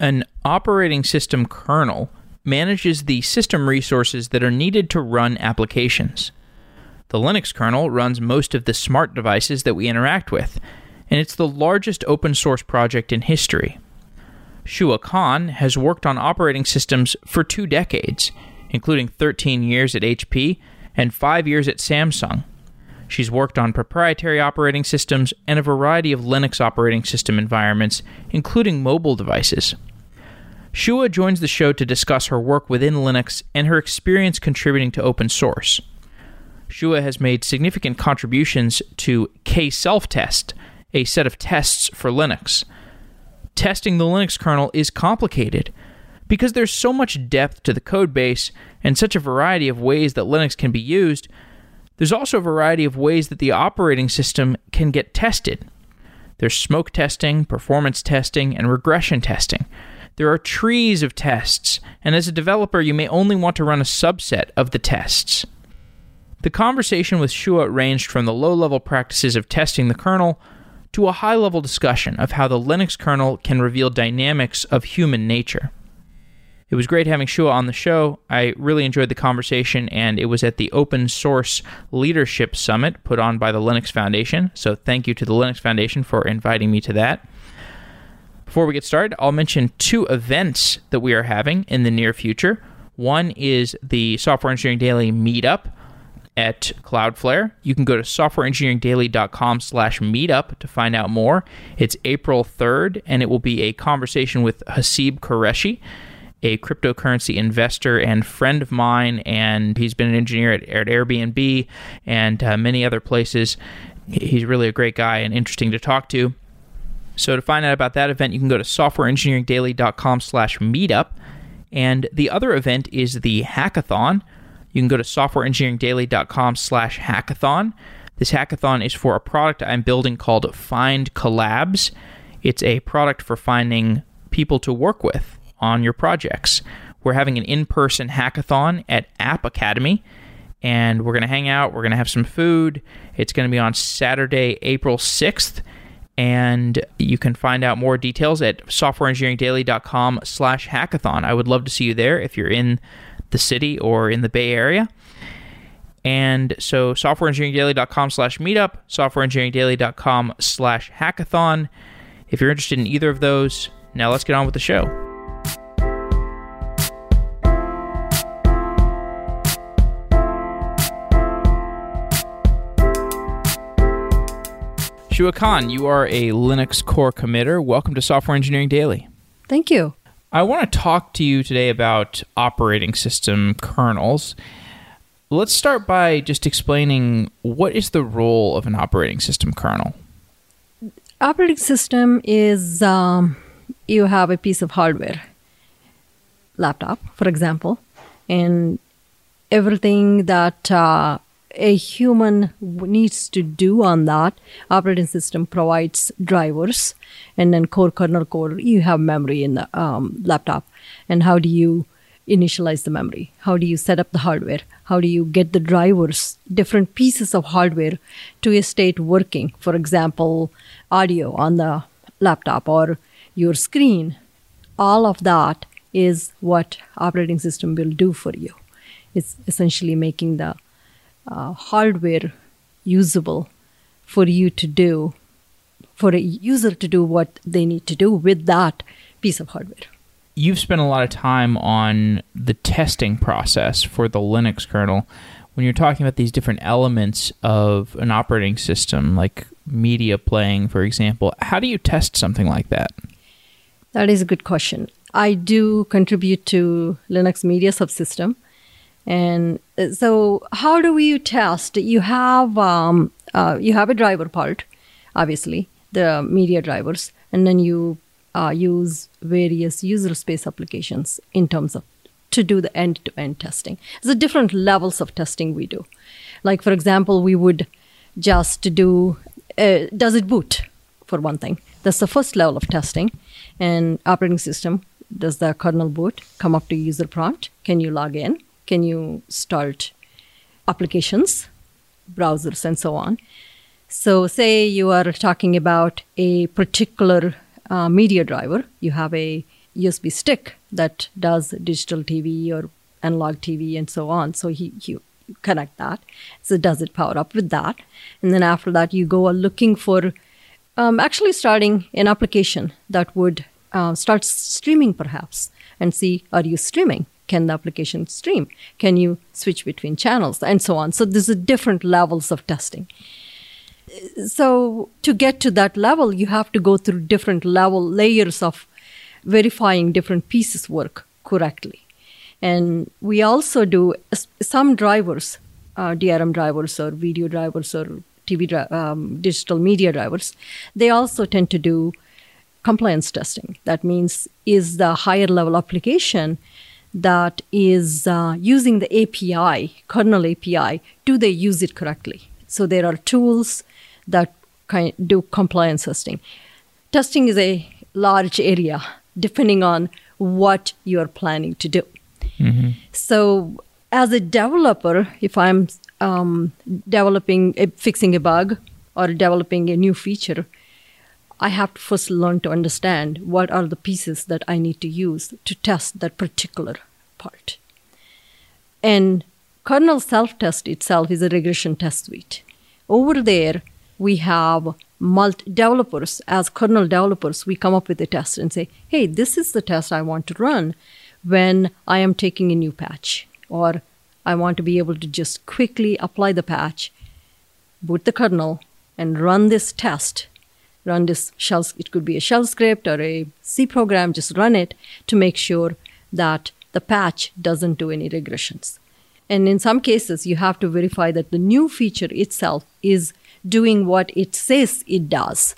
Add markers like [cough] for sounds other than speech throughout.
An operating system kernel manages the system resources that are needed to run applications. The Linux kernel runs most of the smart devices that we interact with, and it's the largest open source project in history. Shuah Khan has worked on operating systems for two decades, including 13 years at HP and 5 years at Samsung. She's worked on proprietary operating systems and a variety of Linux operating system environments, including mobile devices. Shuah joins the show to discuss her work within Linux and her experience contributing to open source. Shuah has made significant contributions to kselftest, a set of tests for Linux. Testing the Linux kernel is complicated because there's so much depth to the code base and such a variety of ways that Linux can be used. There's also a variety of ways that the operating system can get tested. There's smoke testing, performance testing, and regression testing. There are trees of tests, and as a developer, you may only want to run a subset of the tests. The conversation with Shuah ranged from the low level practices of testing the kernel to a high level discussion of how the Linux kernel can reveal dynamics of human nature. It was great having Shuah on the show. I really enjoyed the conversation, and it was at the Open Source Leadership Summit put on by the Linux Foundation. So, thank you to the Linux Foundation for inviting me to that. Before we get started, I'll mention two events that we are having in the near future. One is the Software Engineering Daily Meetup at Cloudflare. You can go to softwareengineeringdaily.com slash meetup to find out more. It's April 3rd, and it will be a conversation with Haseeb Qureshi, a cryptocurrency investor and friend of mine, and he's been an engineer at, at Airbnb and uh, many other places. He's really a great guy and interesting to talk to. So to find out about that event, you can go to softwareengineeringdaily.com slash meetup. And the other event is the hackathon. You can go to softwareengineeringdaily.com slash hackathon. This hackathon is for a product I'm building called Find Collabs. It's a product for finding people to work with on your projects. We're having an in person hackathon at App Academy, and we're going to hang out. We're going to have some food. It's going to be on Saturday, April 6th and you can find out more details at softwareengineeringdaily.com slash hackathon i would love to see you there if you're in the city or in the bay area and so softwareengineeringdaily.com slash meetup softwareengineeringdaily.com slash hackathon if you're interested in either of those now let's get on with the show Shuah Khan, you are a Linux core committer. Welcome to Software Engineering Daily. Thank you. I want to talk to you today about operating system kernels. Let's start by just explaining what is the role of an operating system kernel. Operating system is um, you have a piece of hardware, laptop, for example, and everything that uh, a human needs to do on that. Operating system provides drivers and then core kernel core you have memory in the um, laptop. And how do you initialize the memory? How do you set up the hardware? How do you get the drivers different pieces of hardware to a state working? For example audio on the laptop or your screen. All of that is what operating system will do for you. It's essentially making the uh, hardware usable for you to do, for a user to do what they need to do with that piece of hardware. You've spent a lot of time on the testing process for the Linux kernel. When you're talking about these different elements of an operating system, like media playing, for example, how do you test something like that? That is a good question. I do contribute to Linux Media Subsystem, and uh, so, how do you test? You have um, uh, you have a driver part, obviously the media drivers, and then you uh, use various user space applications in terms of to do the end-to-end testing. There's different levels of testing we do. Like for example, we would just do uh, does it boot for one thing. That's the first level of testing, and operating system does the kernel boot come up to user prompt? Can you log in? Can you start applications, browsers, and so on. So, say you are talking about a particular uh, media driver, you have a USB stick that does digital TV or analog TV and so on. So he, he connect that. So does it power up with that? And then after that, you go looking for um, actually starting an application that would uh, start streaming perhaps and see are you streaming? Can the application stream? Can you switch between channels and so on? So there's a different levels of testing. So to get to that level, you have to go through different level layers of verifying different pieces work correctly. And we also do some drivers, uh, DRM drivers or video drivers or TV um, digital media drivers. They also tend to do compliance testing. That means is the higher level application that is uh, using the API, kernel API, do they use it correctly? So there are tools that do compliance testing. Testing is a large area depending on what you're planning to do. Mm-hmm. So as a developer, if I'm um, developing, a, fixing a bug or developing a new feature, I have to first learn to understand what are the pieces that I need to use to test that particular part. And kernel self test itself is a regression test suite. Over there, we have multi developers, as kernel developers, we come up with a test and say, hey, this is the test I want to run when I am taking a new patch, or I want to be able to just quickly apply the patch, boot the kernel, and run this test. Run this shell, it could be a shell script or a C program, just run it to make sure that the patch doesn't do any regressions. And in some cases, you have to verify that the new feature itself is doing what it says it does,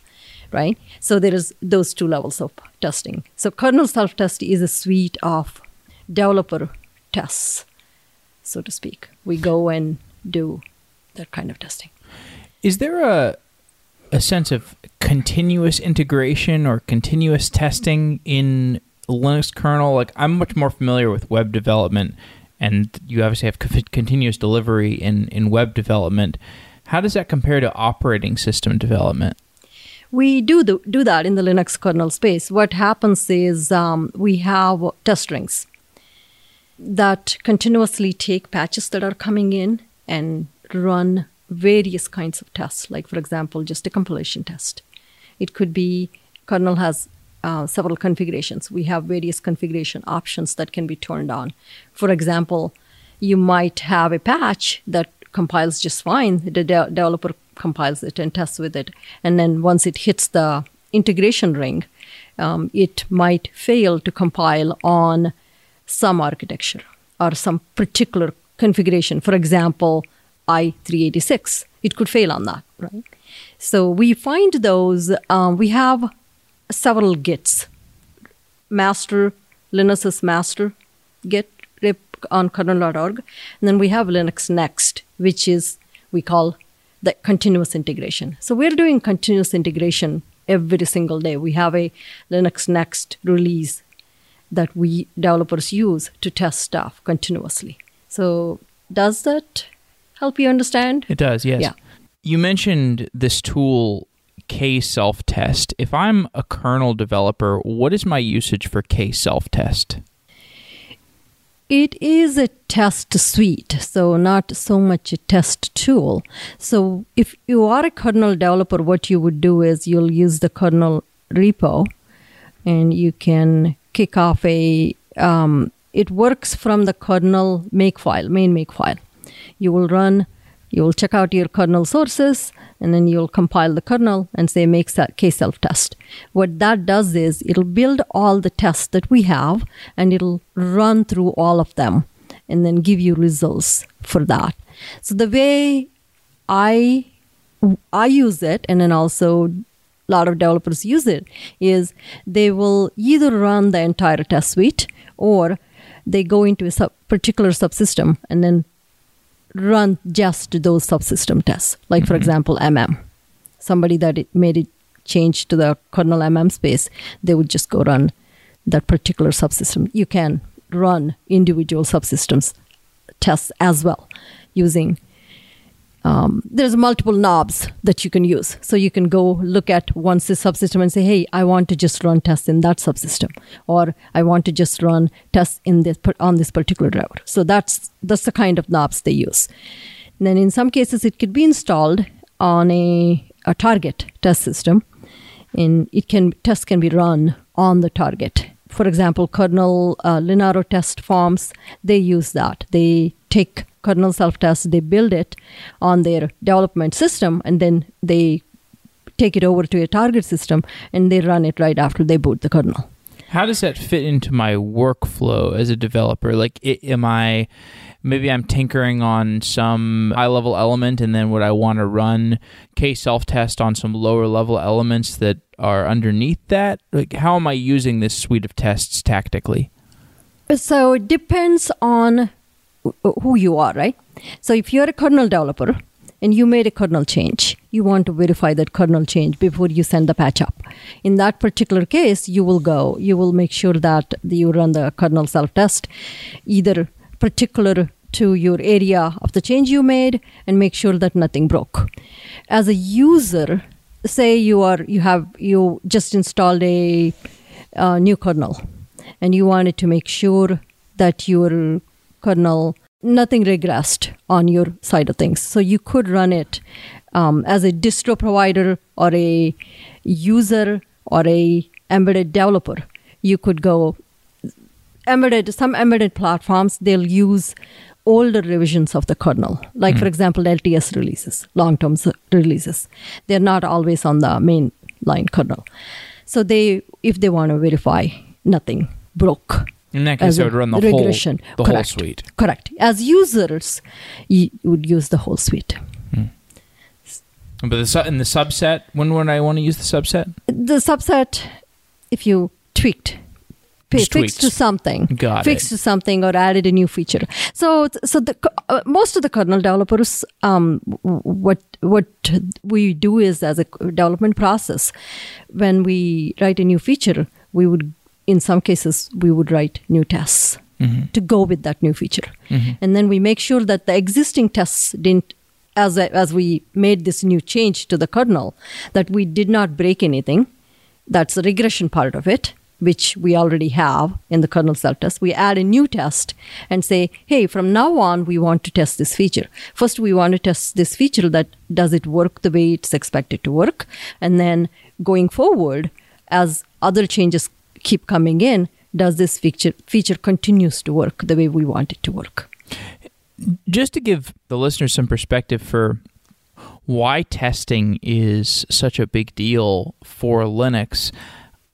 right? So there is those two levels of testing. So kernel self-test is a suite of developer tests, so to speak. We go and do that kind of testing. Is there a a sense of continuous integration or continuous testing in Linux kernel? Like I'm much more familiar with web development, and you obviously have continuous delivery in in web development. How does that compare to operating system development? We do the, do that in the Linux kernel space. What happens is um, we have test strings that continuously take patches that are coming in and run various kinds of tests. Like, for example, just a compilation test. It could be kernel has uh, several configurations. We have various configuration options that can be turned on. For example, you might have a patch that compiles just fine. The de- developer compiles it and tests with it. And then once it hits the integration ring, um, it might fail to compile on some architecture or some particular configuration. For example, i386. It could fail on that, right? So we find those, um, we have several Gits. Master, Linus's master Git rip on kernel.org. And then we have Linux Next, which is, we call the continuous integration. So we're doing continuous integration every single day. We have a Linux Next release that we developers use to test stuff continuously. So does that help you understand? It does, yes. Yeah. You mentioned this tool K self test. If I'm a kernel developer, what is my usage for K self test? It is a test suite, so not so much a test tool. So if you are a kernel developer, what you would do is you'll use the kernel repo and you can kick off a, um, it works from the kernel makefile, main makefile. You will run, you will check out your kernel sources, and then you'll compile the kernel and say make k self test. What that does is it'll build all the tests that we have and it'll run through all of them and then give you results for that. So the way I I use it and then also a lot of developers use it is they will either run the entire test suite or they go into a sub- particular subsystem and then run just those subsystem tests. Like, mm-hmm. for example, MM. Somebody that it made it change to the kernel MM space, they would just go run that particular subsystem. You can run individual subsystems tests as well using um, there's multiple knobs that you can use. So you can go look at one subsystem and say, hey, I want to just run tests in that subsystem, or I want to just run tests in this on this particular driver. So that's that's the kind of knobs they use. And then in some cases, it could be installed on a, a target test system, and it can tests can be run on the target. For example, kernel uh, Linaro test farms they use that. They take kernel self test, they build it on their development system, and then they take it over to a target system and they run it right after they boot the kernel. How does that fit into my workflow as a developer? Like, am I maybe I'm tinkering on some high level element, and then would I want to run K self test on some lower level elements that are underneath that? Like, how am I using this suite of tests tactically? So it depends on Uh, who you are, right? So if you're a kernel developer and you made a kernel change, you want to verify that kernel change before you send the patch up. In that particular case, you will go, you will make sure that you run the kernel self test, either particular to your area of the change you made and make sure that nothing broke. As a user, say you are you have you just installed a, a new kernel and you wanted to make sure that your kernel, nothing regressed on your side of things. So you could run it um, as a distro provider or a user or a embedded developer. You could go embedded some embedded platforms they'll use older revisions of the kernel. Like mm for example lts releases long-term releases. They're not always on the main line kernel. So they if they want to verify nothing broke in that case, I would run the regression. whole the Correct. whole suite. Correct. As users, you would use the whole suite. Hmm. But the in the subset, when would I want to use the subset? The subset, if you tweaked, fixed to something, Got fixed it. to something, or added a new feature. So, so the uh, most of the kernel developers, um, what what we do is as a development process, when we write a new feature, we would in some cases, we would write new tests mm-hmm. to go with that new feature. Mm-hmm. And then we make sure that the existing tests didn't, as, as we made this new change to the kernel, that we did not break anything. That's the regression part of it, which we already have in the kernel self test. We add a new test and say, hey, from now on, we want to test this feature. First, we want to test this feature that does it work the way it's expected to work? And then going forward, as other changes keep coming in, does this feature feature continues to work the way we want it to work? Just to give the listeners some perspective for why testing is such a big deal for Linux.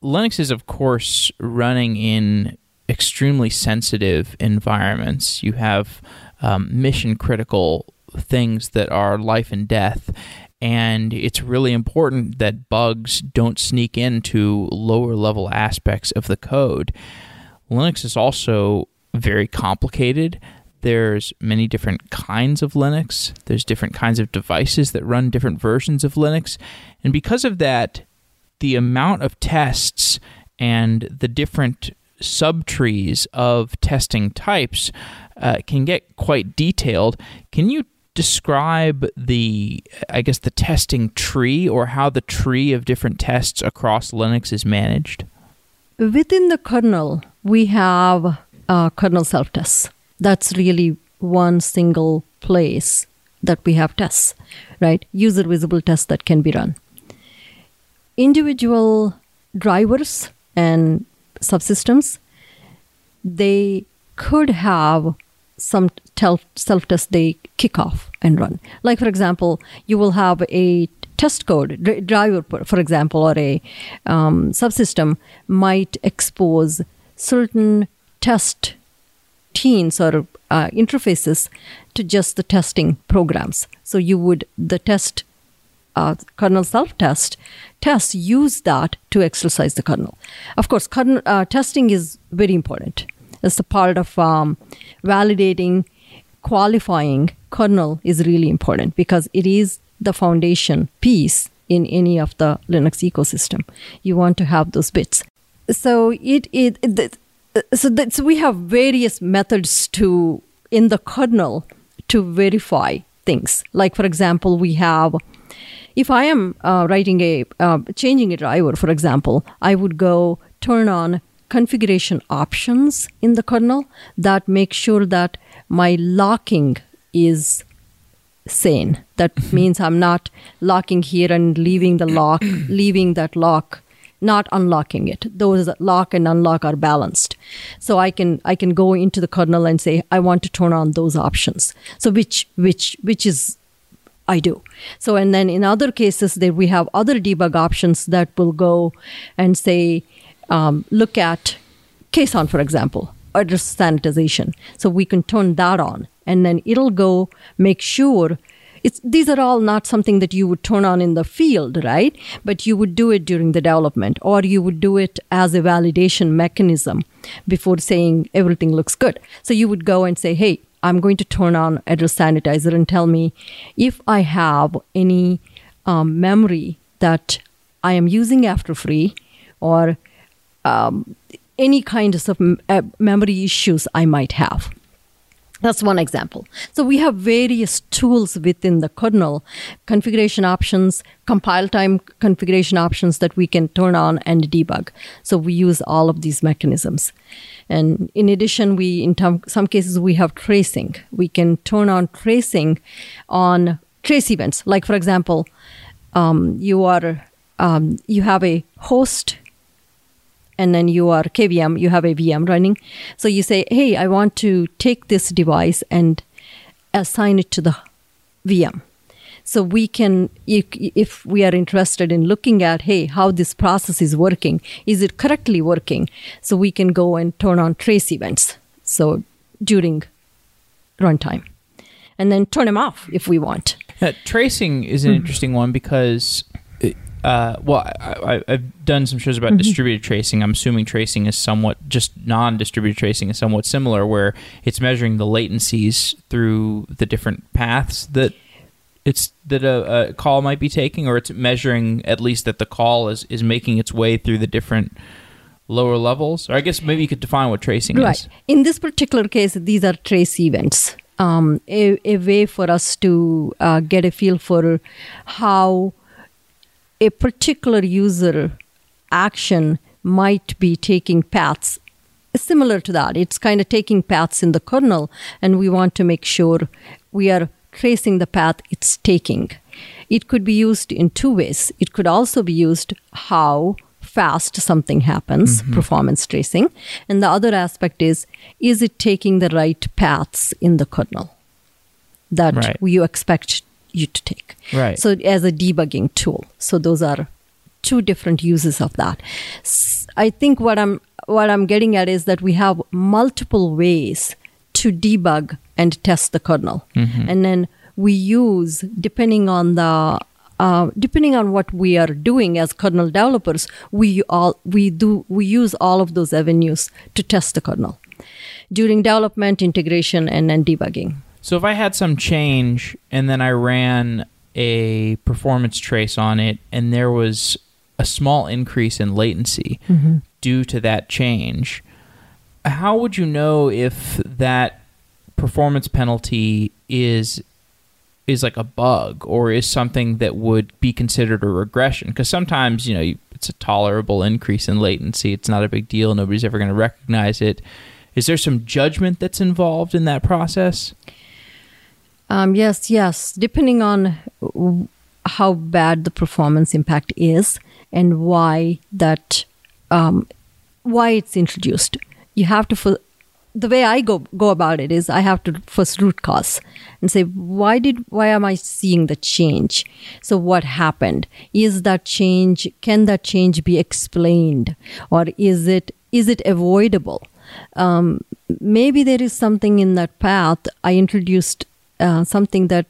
Linux is, of course, running in extremely sensitive environments. You have um, mission critical things that are life and death and it's really important that bugs don't sneak into lower level aspects of the code. Linux is also very complicated. There's many different kinds of Linux. There's different kinds of devices that run different versions of Linux. And because of that, the amount of tests and the different subtrees of testing types uh, can get quite detailed. Can you describe the I guess the testing tree or how the tree of different tests across Linux is managed? Within the kernel, we have uh, kernel self tests. That's really one single place that we have tests, right? User visible tests that can be run. Individual drivers and subsystems, they could have some self test they kick off and run. Like, for example, you will have a test code driver, for example, or a um, subsystem might expose certain test teams or uh, interfaces to just the testing programs. So you would the test uh, kernel self test tests use that to exercise the kernel. Of course, kernel, uh, testing is very important. It's a part of um, validating, qualifying kernel is really important because it is the foundation piece in any of the Linux ecosystem. You want to have those bits. So it it, it so that so we have various methods to in the kernel to verify things. Like, for example, we have, if I am uh, writing a, uh, changing a driver, for example, I would go turn on configuration options in the kernel that make sure that my locking is sane. That mm-hmm. means I'm not locking here and leaving the lock, [coughs] leaving that lock, not unlocking it. Those lock and unlock are balanced. So I can I can go into the kernel and say I want to turn on those options. So which which which is I do. So and then in other cases there we have other debug options that will go and say um, look at KASAN for example address sanitization. So we can turn that on and then it'll go make sure it's these are all not something that you would turn on in the field right but you would do it during the development or you would do it as a validation mechanism before saying everything looks good so you would go and say hey i'm going to turn on address sanitizer and tell me if i have any um, memory that i am using after free or um, any kinds of uh, memory issues i might have that's one example. So we have various tools within the kernel, configuration options, compile time configuration options that we can turn on and debug. So we use all of these mechanisms. And in addition, we in some cases we have tracing. We can turn on tracing on trace events. Like for example, um, you are um, you have a host and then you are KVM, you have a VM running. So you say, hey, I want to take this device and assign it to the VM. So we can, if we are interested in looking at, hey, how this process is working, is it correctly working? So we can go and turn on trace events. So during runtime, and then turn them off if we want. Uh, tracing is an mm-hmm. interesting one because uh, well, I, have done some shows about mm-hmm. distributed tracing. I'm assuming tracing is somewhat just non-distributed tracing is somewhat similar, where it's measuring the latencies through the different paths that it's that a, a, call might be taking, or it's measuring at least that the call is is making its way through the different lower levels. Or I guess maybe you could define what tracing right. is. In this particular case, these are trace events. Um, a, a, way for us to uh, get a feel for how a particular user action might be taking paths similar to that. It's kind of taking paths in the kernel, and we want to make sure we are tracing the path it's taking. It could be used in two ways. It could also be used how fast something happens, mm-hmm. performance tracing. And the other aspect is is it taking the right paths in the kernel that right. you expect you to take. Right. So as a debugging tool. So those are two different uses of that. I think what I'm what I'm getting at is that we have multiple ways to debug and test the kernel, mm-hmm. and then we use depending on the uh, depending on what we are doing as kernel developers, we all we do we use all of those avenues to test the kernel during development, integration, and then debugging. So if I had some change and then I ran a performance trace on it and there was a small increase in latency mm-hmm. due to that change, how would you know if that performance penalty is is like a bug or is something that would be considered a regression? Because sometimes you know it's a tolerable increase in latency. It's not a big deal. Nobody's ever going to recognize it. Is there some judgment that's involved in that process um, yes, yes. Depending on how bad the performance impact is and why that um, why it's introduced, you have to. The way I go go about it is I have to first root cause and say why did why am I seeing the change? So what happened? Is that change? Can that change be explained, or is it is it avoidable? Um, maybe there is something in that path I introduced uh, something that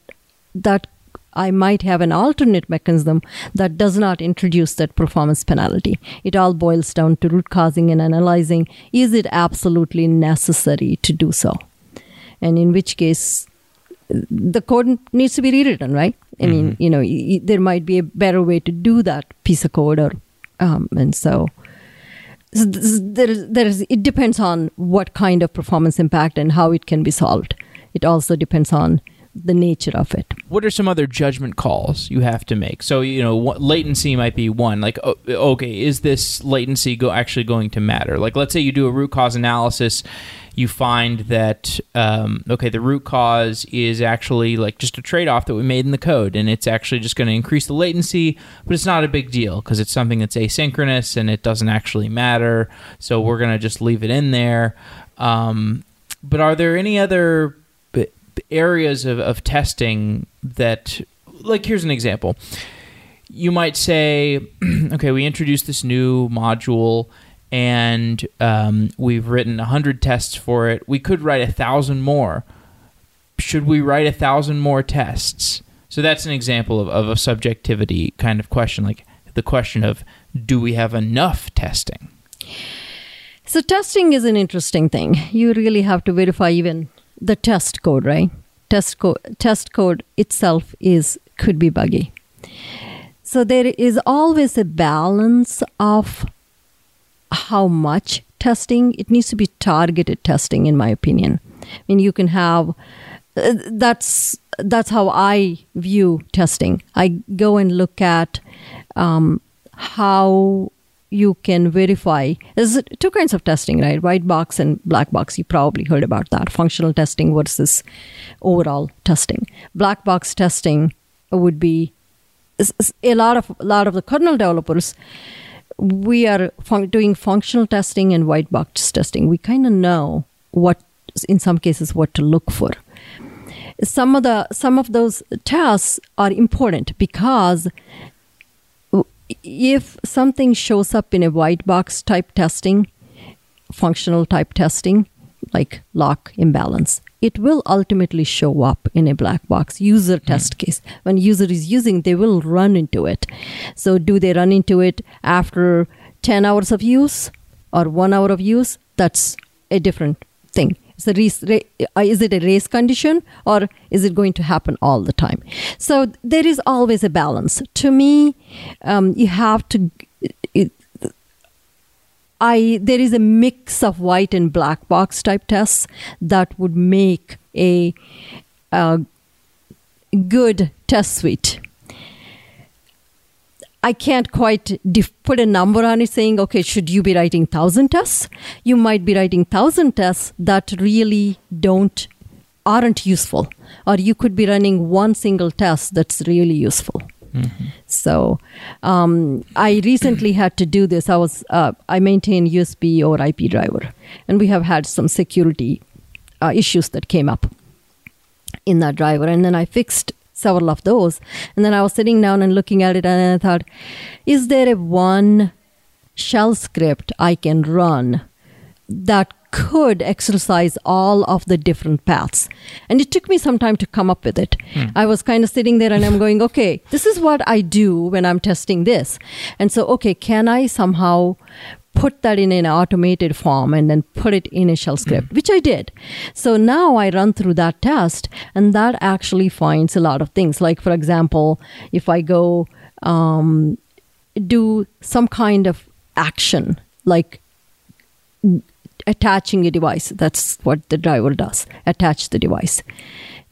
that I might have an alternate mechanism that does not introduce that performance penalty. It all boils down to root causing and analyzing is it absolutely necessary to do so? And in which case, the code needs to be rewritten, right? I mm-hmm. mean, you know, y- there might be a better way to do that piece of code, or um, and so. so there is, there is, it depends on what kind of performance impact and how it can be solved. It also depends on the nature of it. What are some other judgment calls you have to make? So you know, what, latency might be one. Like, okay, is this latency go actually going to matter? Like, let's say you do a root cause analysis, you find that um, okay, the root cause is actually like just a trade off that we made in the code, and it's actually just going to increase the latency, but it's not a big deal because it's something that's asynchronous and it doesn't actually matter. So we're going to just leave it in there. Um, but are there any other areas of, of testing that, like, here's an example. You might say, [clears throat] okay, we introduced this new module and um, we've written 100 tests for it. We could write a thousand more. Should we write a thousand more tests? So that's an example of, of a subjectivity kind of question, like the question of do we have enough testing? So testing is an interesting thing. You really have to verify even the test code, right? Test code test code itself is could be buggy. So there is always a balance of how much testing. It needs to be targeted testing, in my opinion. I mean, you can have uh, that's that's how I view testing. I go and look at um, how you can verify. There's two kinds of testing, right? White box and black box. You probably heard about that. Functional testing versus overall testing. Black box testing would be a lot of a lot of the kernel developers. We are fun- doing functional testing and white box testing. We kind of know what, in some cases, what to look for some of the some of those tests are important because if something shows up in a white box type testing functional type testing like lock imbalance it will ultimately show up in a black box user hmm. test case. When user is using they will run into it. So do they run into it after 10 hours of use or 1 hour of use? That's a different thing race, is it a race condition or is it going to happen all the time? So there is always a balance. To me, um, you have to. It, I there is a mix of white and black box type tests that would make a, a good test suite. I can't quite dif- put a number on it saying, okay, should you be writing 1,000 tests? You might be writing 1,000 tests that really don't, aren't useful. Or you could be running one single test that's really useful. Mm-hmm. So um, I recently had to do this. I was uh, I maintain USB or IP driver, and we have had some security uh, issues that came up in that driver, and then I fixed several of those. And then I was sitting down and looking at it and I thought, is there a one shell script I can run that could exercise all of the different paths. And it took me some time to come up with it. Hmm. I was kind of sitting there and I'm going, [laughs] okay, this is what I do when I'm testing this. And so, okay, can I somehow put that in an automated form and then put it in a shell script, mm. which I did. So now I run through that test and that actually finds a lot of things. Like, for example, if I go um, do some kind of action, like attaching a device, that's what the driver does attach the device.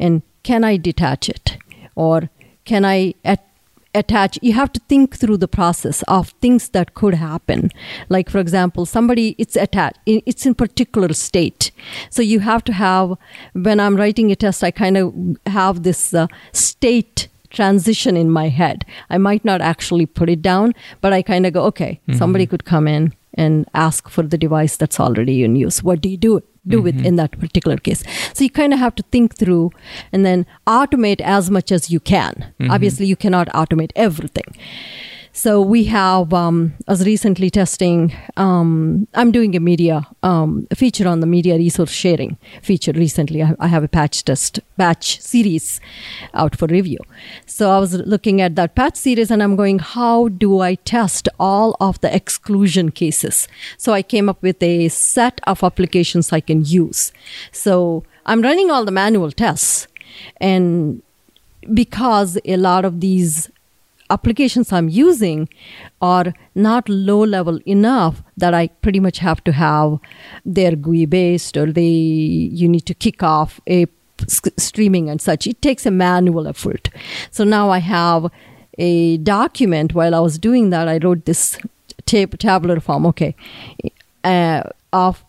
And can I detach it? Or can I at attach you have to think through the process of things that could happen. Like for example somebody it's attached it's in particular state. So you have to have when i'm writing a test i kind of have this uh, state transition in my head. I might not actually put it down but i kind of go okay mm-hmm. somebody could come in and ask for the device that's already in use. What do you do do mm-hmm. with in that particular case. So you kind of have to think through and then automate as much as you can. Mm-hmm. Obviously, you cannot automate everything. So we have, um, I was recently testing, um, I'm doing a media um, feature on the media resource sharing feature recently. I, I, have a patch test, batch series out for review. So I was looking at that patch series and I'm going, how do I test all of the exclusion cases? So I came up with a set of applications I can use. So I'm running all the manual tests and because a lot of these applications I'm using are not low level enough that I pretty much have to have their GUI based or they you need to kick off a streaming and such. It takes a manual effort. So now I have a document. While I was doing that, I wrote this tape tabular form. Okay, uh, of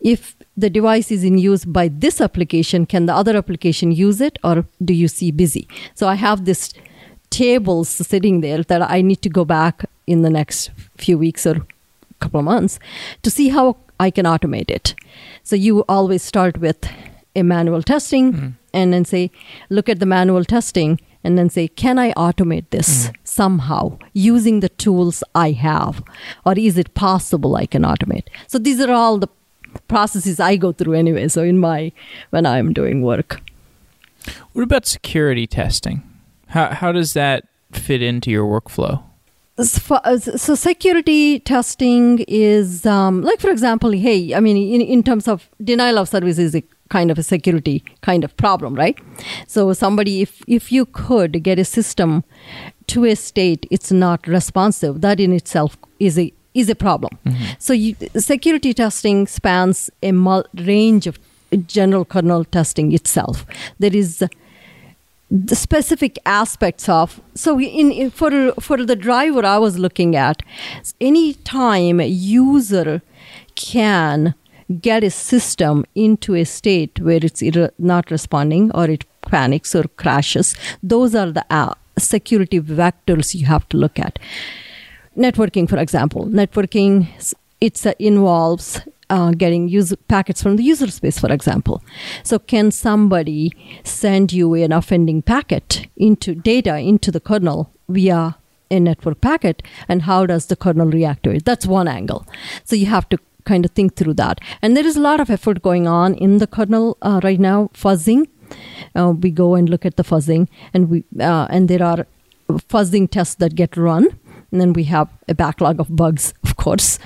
if the device is in use by this application, can the other application use it, or do you see busy? So I have this tables sitting there that I need to go back in the next few weeks or couple of months to see how I can automate it. So you always start with a manual testing Mm. and then say, look at the manual testing and then say, can I automate this Mm. somehow using the tools I have? Or is it possible I can automate? So these are all the processes I go through anyway. So in my, when I'm doing work. What about security testing? How how does that fit into your workflow? As far as- so security testing is um, like for example hey i mean in, in terms of denial of service is a kind of a security kind of problem right? So somebody if if you could get a system to a state it's not responsive that in itself is a is a problem. So you, security testing spans a mul- range of general kernel testing itself. There is the specific aspects of so in, in for for the driver I was looking at any time a user can get a system into a state where it's not responding or it panics or crashes those are the uh, security vectors you have to look at. Networking for example. Networking it involves uh, getting user packets from the user space for example. So can somebody send you an offending packet into data into the kernel via a network packet? And how does the kernel react to it? That's one angle. So you have to kind of think through that. And there is a lot of effort going on in the kernel uh, right now fuzzing. Uh, we go and look at the fuzzing and we uh, and there are fuzzing tests that get run and then we have a backlog of bugs [laughs] of course.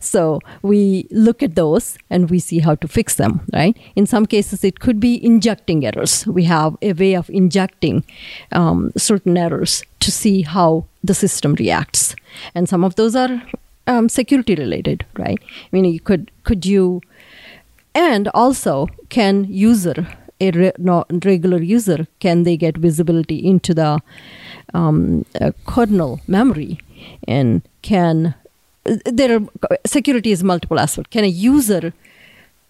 So we look at those and we see how to fix them right? In some cases it could be injecting errors. We have a way of injecting um, certain errors to see how the system reacts. And some of those are um, security related right? I mean you could could you and also can user a re- regular user can they get visibility into the um, uh, kernel memory and can uh, there are security is multiple aspects. Can a user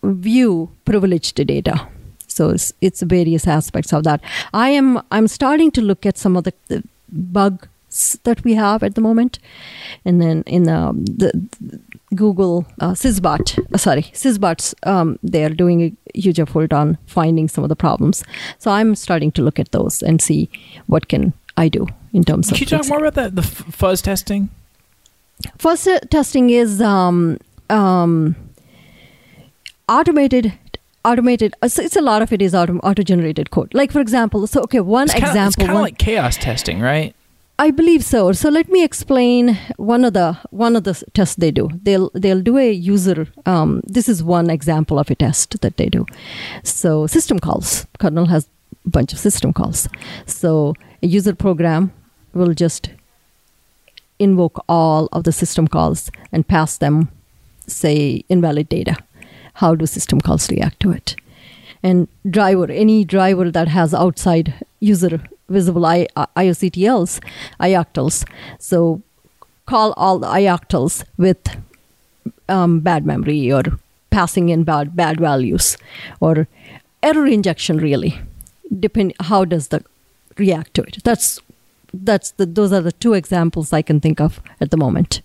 view privileged data? So it's, it's various aspects of that. I am i'm starting to look at some of the, the bugs that we have at the moment. And then in um, the google uh, syzbot uh, sorry syzbots um, they are doing a huge effort on finding some of the problems. So i'm starting to look at those and see what can i do in terms Can of Can you talk more about that? The f- fuzz testing. Uh, testing is um, um, automated. Automated. uh, So it's a lot of it is auto, auto-generated code. Like for example, so okay, one It's kinda, example. It's kind of like chaos testing, right? I believe so. So let me explain one of the one of the tests they do. They'll they'll do a user. Um, this is one example of a test that they do. So system calls. Kernel has a bunch of system calls. So a user program will just invoke all of the system calls and pass them, say, invalid data. How do system calls react to it? And driver, any driver that has outside user visible I, IOCTLs, IOCTLs. So call all the IOCTLs with um, bad memory or passing in bad bad values or error injection really depend how does the react to it that's that's the those are the two examples i can think of at the moment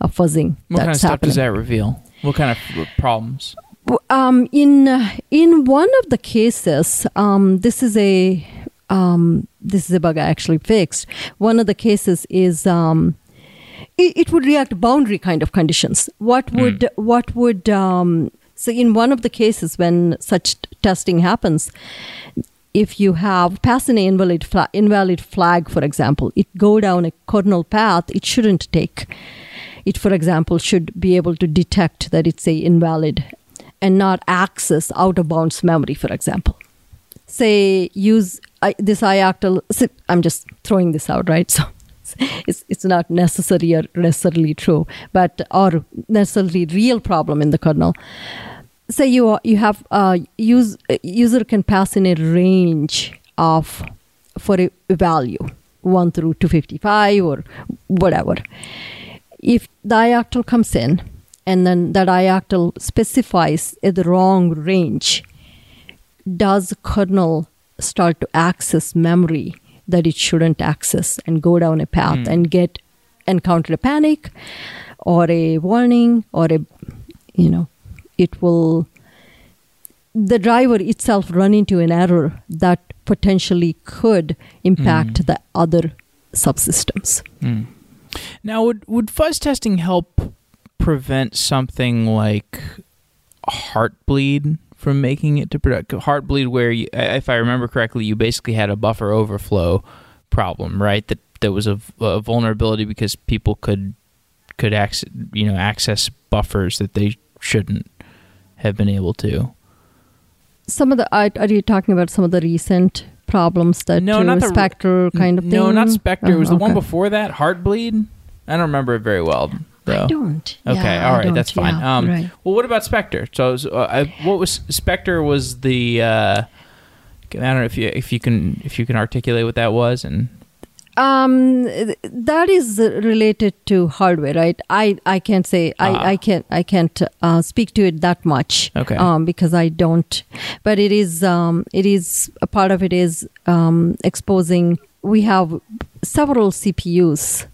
of fuzzing What kind of stuff happening does that reveal? What kind of problems? Um, in in one of the cases, um, this is a um, this is a bug I actually fixed. One of the cases is um, it, it would react boundary kind of conditions. What would what would um, so in one of the cases when such testing happens, if you have pass an invalid fla- invalid flag, for example, it go down a kernel path it shouldn't take. It, for example, should be able to detect that it's a invalid and not access out of bounds memory, for example. Say use I, this so I'm just throwing this out, right? [laughs] So it's it's not necessary or necessarily true, but or necessarily real problem in the kernel. Say you you have uh, use user can pass in a range of for a value 1 through 255 or whatever if the ioctl comes in and then that ioctl specifies a the wrong range does kernel start to access memory that it shouldn't access and go down a path Mm. and get encounter a panic or a warning or a you know it will the driver itself run into an error that potentially could impact Mm. the other subsystems Hmm. Now, would would fuzz testing help prevent something like heartbleed from making it to production? Heartbleed, where you, if I remember correctly, you basically had a buffer overflow problem, right? That that was a, a vulnerability because people could could access you know access buffers that they shouldn't have been able to. some of the are, are you talking about some of the recent problems that No, not the- spectre kind of thing No, not Spectre. it Oh, was the one before that, Heartbleed. I don't remember it very well. Though. i don't Okay, Yeah, all I right, don't, that's fine. yeah, um, right. Well, what about Spectre? So, uh, I, what was Spectre? Was the uh, I don't know if you if you can if you can articulate what that was and Um, that is related to hardware, right? I, I can't say Ah. I, I can't I can't uh, speak to it that much. Okay. Um, because I don't. But it is um, it is a part of it is um, exposing. We have several CPUs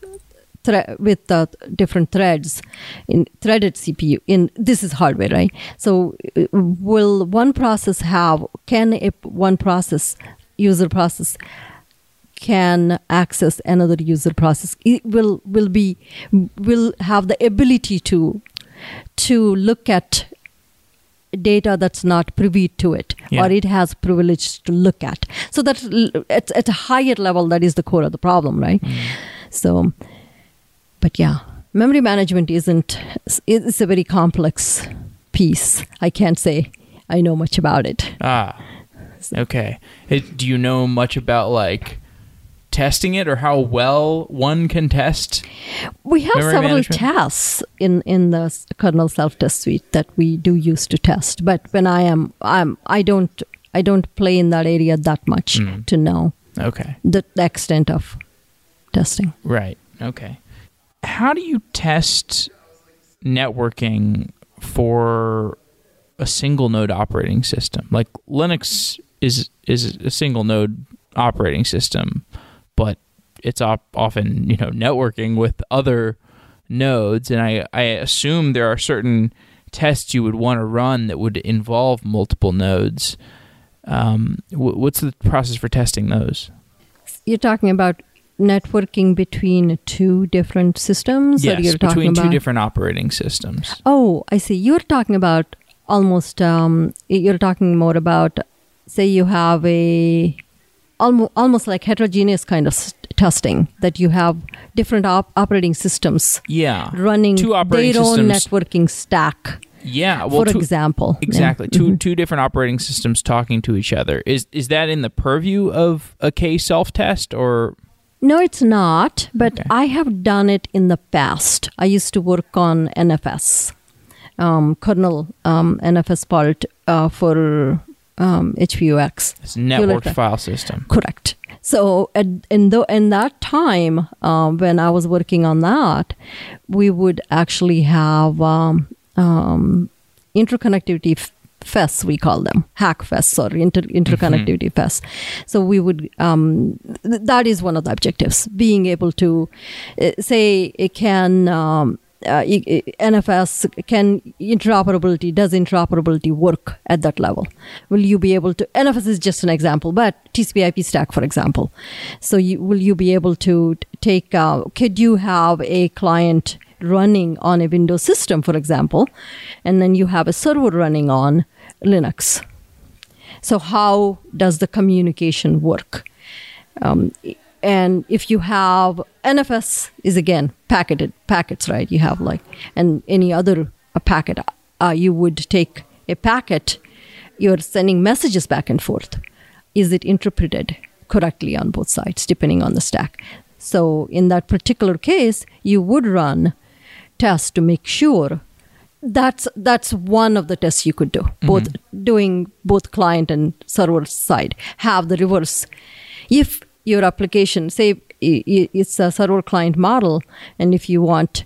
thre- with the different threads in threaded CPU. In this is hardware, right? So uh, will one process have can a one process user process can access another user process it will will be will have the ability to to look at data that's not privy to it Yeah. or it has privilege to look at. So that's l- at, at a higher level that is the core of the problem right? So but yeah memory management isn't it's a very complex piece. I can't say i know much about it. Ah okay. Hey, do you know much about like testing it or how well one can test? We have several management? tests in in the kernel self test suite that we do use to test. But when I am I'm I don't I don't play in that area that much Mm. to know Okay. the, the extent of testing. Right. Okay. How do you test networking for a single node operating system? Like Linux is is a single node operating system, but it's op- often you know networking with other nodes, and I I assume there are certain tests you would want to run that would involve multiple nodes. Um, wh- what's the process for testing those? You're talking about networking between two different systems, or yes, you're talking between about two different operating systems. Oh, I see. You're talking about almost. Um, you're talking more about, say, you have a almost almost like heterogeneous kind of s- testing that you have different op- operating systems Yeah. running Two operating their own networking stack. Yeah, well, for two- example, Yeah. exactly two Mhm. two different operating systems talking to each other. Is is that in the purview of a kselftest or No, it's not. But Okay. I have done it in the past. I used to work on NFS, um, kernel um, NFS part uh, for um, HPUX. it's networked that. file system? Correct. So at, in the in that time um, when I was working on that, we would actually have um, um, interconnectivity f- fests we call them hack fests or inter- interconnectivity fests. So we would um, th- that is one of the objectives, being able to uh, say it can. Um, uh, NFS can interoperability does interoperability work at that level? Will you be able to? NFS is just an example, but TCP/IP stack, for example. So you, will you be able to take? Uh, could you have a client running on a Windows system, for example, and then you have a server running on Linux? So how does the communication work? Um, and if you have NFS is again packeted packets, right? You have like and any other a packet, uh, you would take a packet, you're sending messages back and forth. Is it interpreted correctly on both sides, depending on the stack? So in that particular case, you would run tests to make sure that's that's one of the tests you could do both doing both client and server side have the reverse if your application say it's a server client model and if you want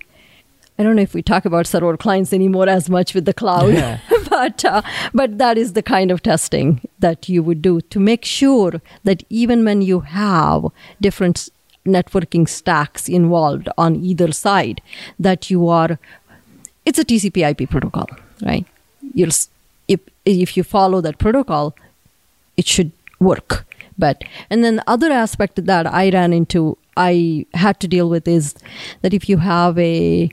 i don't know if we talk about server clients anymore as much with the cloud Yeah. [laughs] but uh, but that is the kind of testing that you would do to make sure that even when you have different networking stacks involved on either side that you are it's a TCP IP protocol, right? You'll if if you follow that protocol, it should work. But and then the other aspect that I ran into, I had to deal with is that if you have a,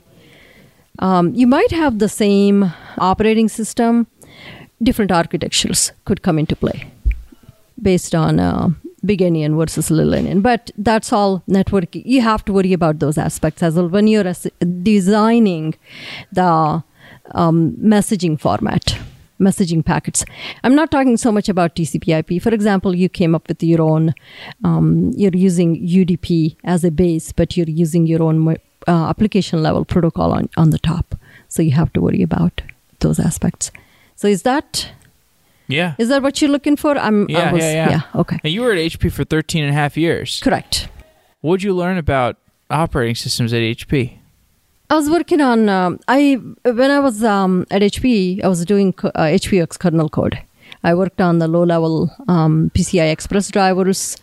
um, you might have the same operating system, different architectures could come into play based on uh, big endian versus little endian but that's all networking. You have to worry about those aspects as well when you're designing the um, messaging format messaging packets i'm not talking so much about tcp ip for example you came up with your own um, you're using udp as a base but you're using your own uh, application level protocol on, on the top so you have to worry about those aspects so is that Yeah. is that what you're looking for? I'm. I Yeah, was, yeah, yeah. Okay. Now, you were at HP for 13 and a half years. Correct. What did you learn about operating systems at HP? I was working on. Um, I when I was um, at HP, I was doing uh, HP-UX kernel code. I worked on the low-level um, PCI Express drivers,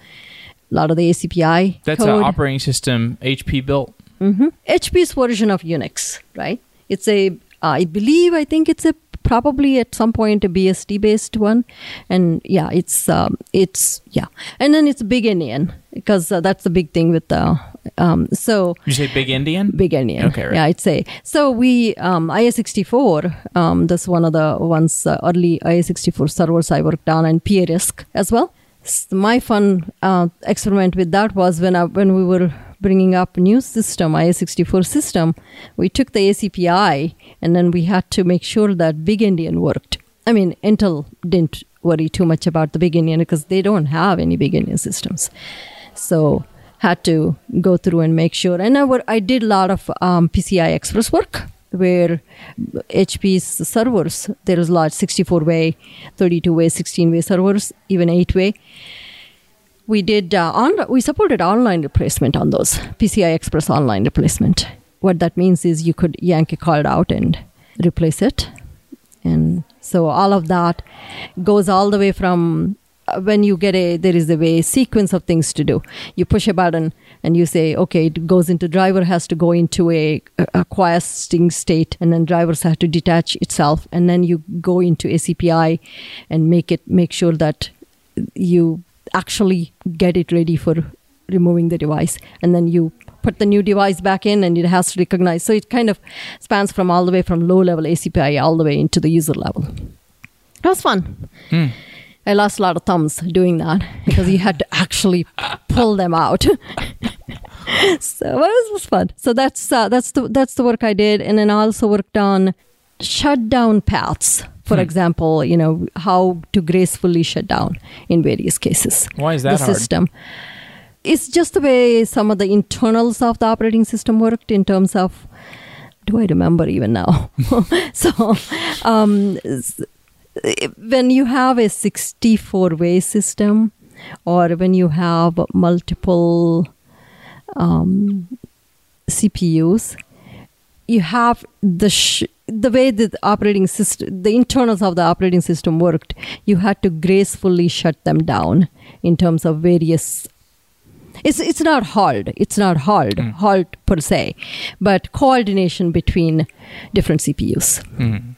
a lot of the ACPI That's an operating system HP built. hmm HP's version of Unix, right? It's a, I believe, I think it's a probably at some point a BSD based one, and yeah, it's um, it's yeah, and then it's big endian because uh, that's the big thing with the um, so You say Big endian? big endian. Okay, right. Yeah, I'd say. So we um, IA64. Um, that's one of the ones uh, early IA64 servers I worked on, and PA-RISC as well. S- my fun uh, experiment with that was when I, when we were bringing up a new system, IA64 system. We took the ACPI, and then we had to make sure that Big endian worked. I mean, Intel didn't worry too much about the Big endian because they don't have any Big endian systems. So had to go through and make sure. And I, were, I did a lot of um, PCI Express work where HP's servers, there a lot 64 way, 32 way, 16 way servers, even 8 way. We did uh, on, we supported online replacement on those PCI Express online replacement. What that means is you could yank a card out and replace it. And so all of that goes all the way from when you get a there is a way sequence of things to do. You push a button and you say, okay, it goes into driver has to go into a, a state, and then drivers have to detach itself, and then you go into ACPI and make it make sure that you actually get it ready for removing the device, and then you put the new device back in and it has to recognize. So it kind of spans from all the way from low level ACPI all the way into the user level. that was fun. Hmm. I lost a lot of thumbs doing that because you had to actually pull them out. [laughs] so it was, was fun. So that's uh, that's the that's the work I did, and then I also worked on shutdown paths. For Hmm. example, you know how to gracefully shut down in various cases Why is the that hard? system. It's just the way some of the internals of the operating system worked in terms of. Do I remember even now? [laughs] so, um, when you have a 64 way system, or when you have multiple um, CPUs, you have the sh- the way the operating system, the internals of the operating system worked. You had to gracefully shut them down in terms of various. It's it's not hard. It's not hard Mm. hard per se, but coordination between different CPUs. Mhm.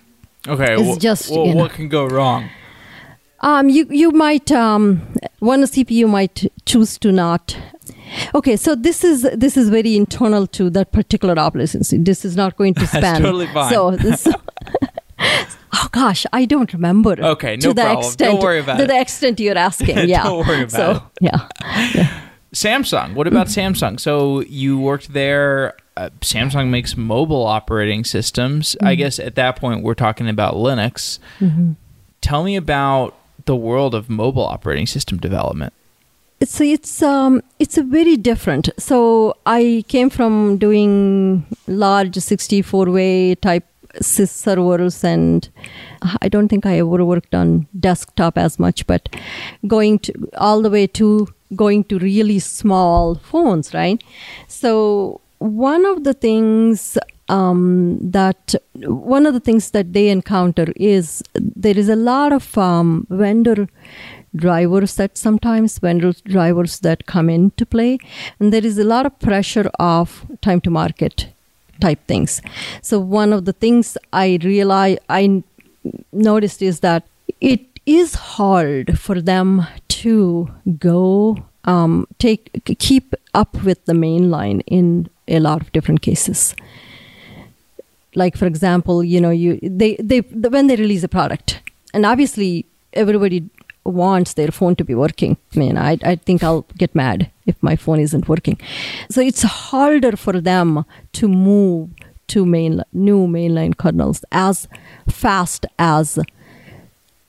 Okay. It's wh- just, wh- you know. what can go wrong? Um, you you might um, one CPU might choose to not. Okay, so this is this is very internal to that particular operating system. This is not going to [laughs] span. That's totally fine. So, this, [laughs] oh gosh, I don't remember. Okay, to no the problem. Extent, Don't worry about to it. the extent you're [laughs] asking, yeah. Don't worry about so, it. Yeah, Samsung. What about Samsung? So you worked there. Uh, Samsung makes mobile operating systems. I guess at that point we're talking about Linux. Tell me about the world of mobile operating system development. it's it's um it's a very different. So I came from doing large 64 way type sys servers and I don't think I ever worked on desktop as much, but going to all the way to going to really small phones, right? So one of the things um, that one of the things that they encounter is there is a lot of um, vendor drivers that sometimes vendor drivers that come into play and there is a lot of pressure of time to market type things. So one of the things i realize i noticed is that it is hard for them to go um, take keep up with the main line in a lot of different cases. Like for example you know you they they when they release a product and obviously everybody wants their phone to be working. I mean i, I think i'll get mad if my phone isn't working. So it's harder for them to move to main new mainline kernels as fast as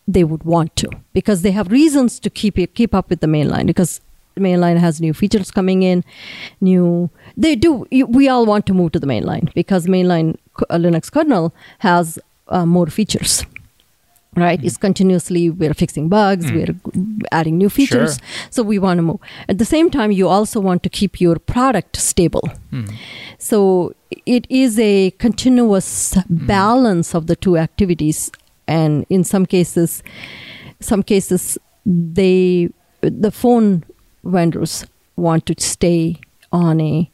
they would want to because they have reasons to keep keep up with the mainline because mainline has new features coming in new they do we all want to move to the mainline because mainline uh, linux kernel has uh, more features right mm-hmm. it's continuously we're fixing bugs mm. we're adding new features sure. so we want to move at the same time you also want to keep your product stable mm. so it is a continuous mm. balance of the two activities and in some cases some cases they the phone vendors want to stay on a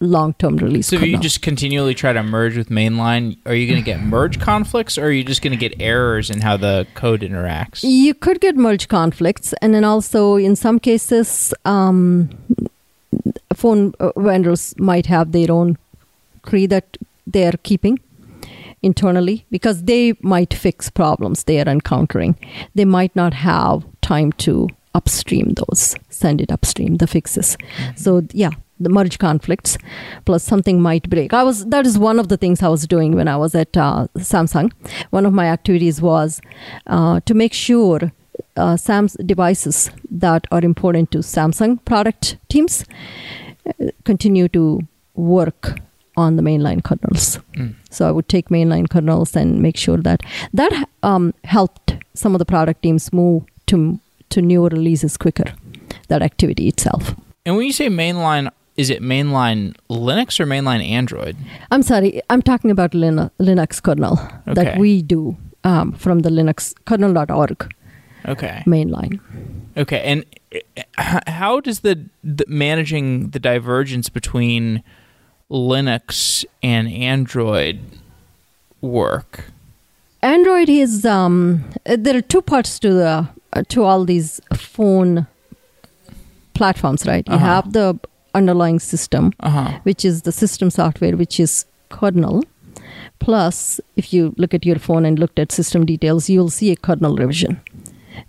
long-term release. So if you just continually try to merge with mainline, are you going to get [sighs] merge conflicts, or are you just going to get errors in how the code interacts? You could get merge conflicts, and then also in some cases, um, phone uh, vendors might have their own tree that they are keeping internally because they might fix problems they are encountering. They might not have time to upstream those, send it upstream, the fixes. Mm-hmm. So, yeah, the merge conflicts, plus something might break. I was that is one of the things I was doing when I was at uh, Samsung. One of my activities was uh, to make sure uh, Sam's devices that are important to Samsung product teams uh, continue to work on the mainline kernels. Mm. So I would take mainline kernels and make sure that that um, helped some of the product teams move to to newer releases quicker. That activity itself. And when you say mainline, is it mainline Linux or mainline Android? I'm sorry, I'm talking about Lin- Linux kernel okay. that we do um, from the Linux kernel.org. Okay. Mainline. Okay, and how does the, the managing the divergence between Linux and Android work? Android is um, there are two parts to the to all these phone platforms, right? Uh-huh. You have the underlying system, uh-huh. which is the system software, which is kernel. Plus, if you look at your phone and looked at system details, you'll see a kernel revision.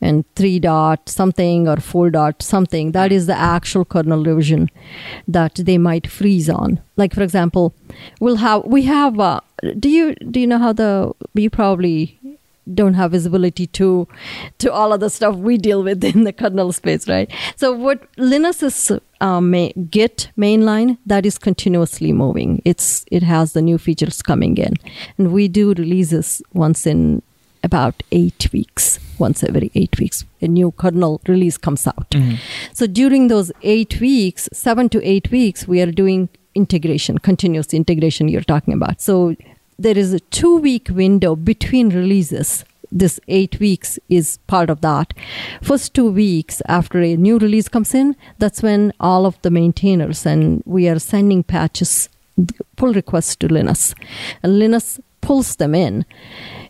And three dot something or four dot something, that is the actual kernel revision that they might freeze on. Like for example, we'll have we have. Uh, do you do you know how the you probably don't have visibility to to all of the stuff we deal with in the kernel space, right? So what Linux is um, Git mainline that is continuously moving. It's it has the new features coming in, and we do releases once in about eight weeks. Once every eight weeks, a new kernel release comes out. Mm-hmm. So during those eight weeks, seven to eight weeks, we are doing integration, continuous integration. You're talking about so there is a two week window between releases this eight weeks is part of that. First two weeks after a new release comes in, that's when all of the maintainers and we are sending patches, pull requests to Linus. And Linus pulls them in.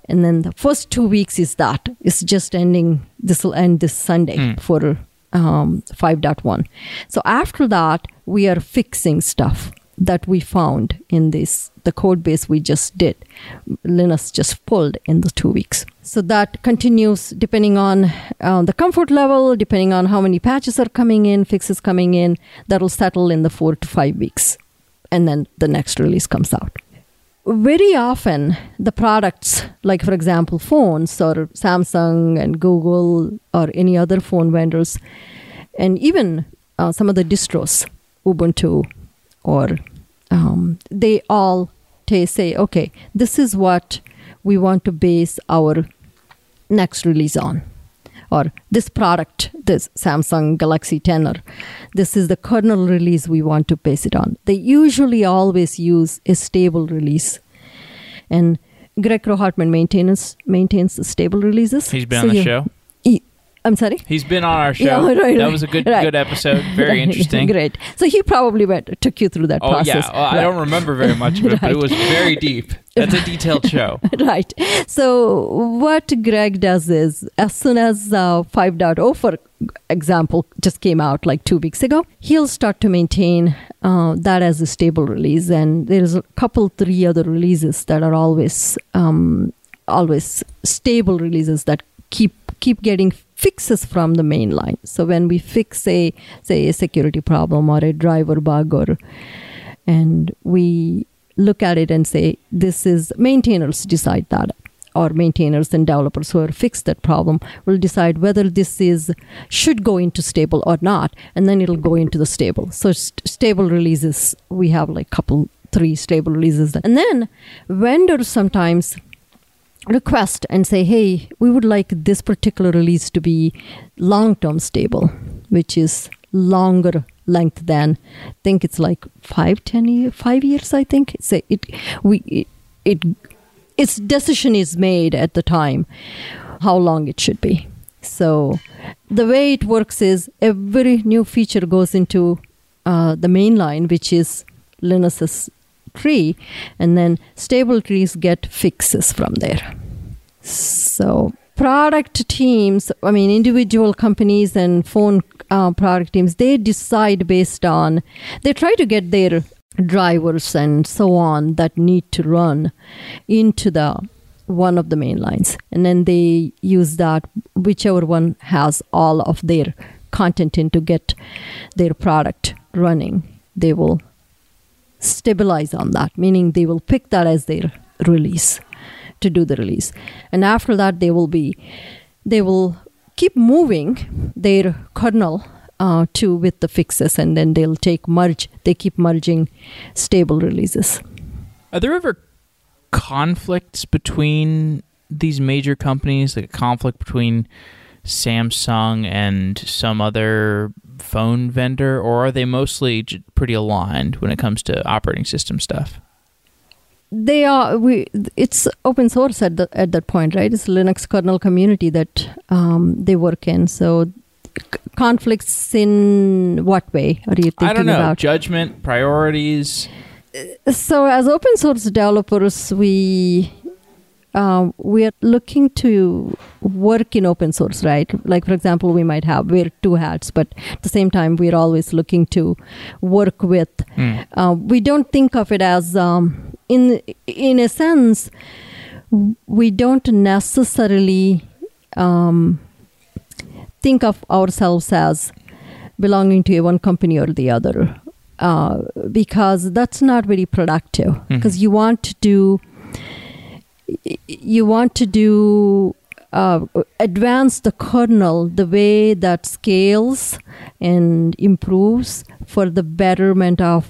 And then the first two weeks is that. It's just ending, this will end this Sunday mm. for um, 5.1. So after that, we are fixing stuff that we found in this the code base we just did linus just pulled in the two weeks. So that continues depending on uh, the comfort level depending on how many patches are coming in fixes coming in that'll settle in the four to five weeks. And then the next release comes out. Very often the products like for example phones or samsung and google or any other phone vendors and even uh, some of the distros ubuntu or um, they all say, okay, this is what we want to base our next release on. Or this product, this Samsung Galaxy 10, or this is the kernel release we want to base it on. They usually always use a stable release. And Greg Kroah-Hartman maintains maintains the stable releases. He's been So on the you- show. I'm sorry. He's been on our [laughs] show. Yeah, right, that was a good right. good episode. Very [laughs] Right. interesting. Great. So he probably went took you through that Oh process. yeah, well, I don't remember very much of it, but it [laughs] was very deep. That's a detailed show. right. So what Greg does is, as soon as uh, 5.0, for example, just came out like two weeks ago, he'll start to maintain uh, that as a stable release, and there's a couple, three other releases that are always, um, always stable releases that keep keep getting fixes from the main line. So when we fix a say a security problem or a driver bug or and we look at it and say this is maintainers decide that or maintainers and developers who fixed that problem will decide whether this is should go into stable or not and then it'll go into the stable so st- stable releases we have like couple three stable releases and then vendors sometimes request and say hey we would like this particular release to be long term stable which is longer length than I think it's like five, ten years, five years. I think a, it. We it, it its decision is made at the time how long it should be. So the way it works is every new feature goes into uh, the main line, which is Linus's tree, and then stable trees get fixes from there. So product teams, I mean, individual companies and phone uh, product teams, they decide based on, they try to get their drivers and so on that need to run into the one of the main lines. And then they use that, whichever one has all of their content in to get their product running, they will stabilize on that, meaning they will pick that as their release to do the release. And after that, they will be, they will keep moving their kernel uh, to with the fixes, and then they'll take merge. They keep merging stable releases. Are there ever conflicts between these major companies, like a conflict between Samsung and some other phone vendor, or are they mostly j- pretty aligned when it comes to operating system stuff? They are we. It's open source at the at that point, right? It's a Linux kernel community that um, they work in. So c- conflicts in what way are you thinking I don't know. about? Judgment, priorities. so as open source developers we uh, we are looking to work in open source right? Like for example we might have wear two hats but at the same time we're always looking to work with. Hmm. uh, we don't think of it as um, in in a sense we don't necessarily um, think of ourselves as belonging to one company or the other uh, because that's not very productive. Because you want to do you want to do uh, advance the kernel the way that scales and improves for the betterment of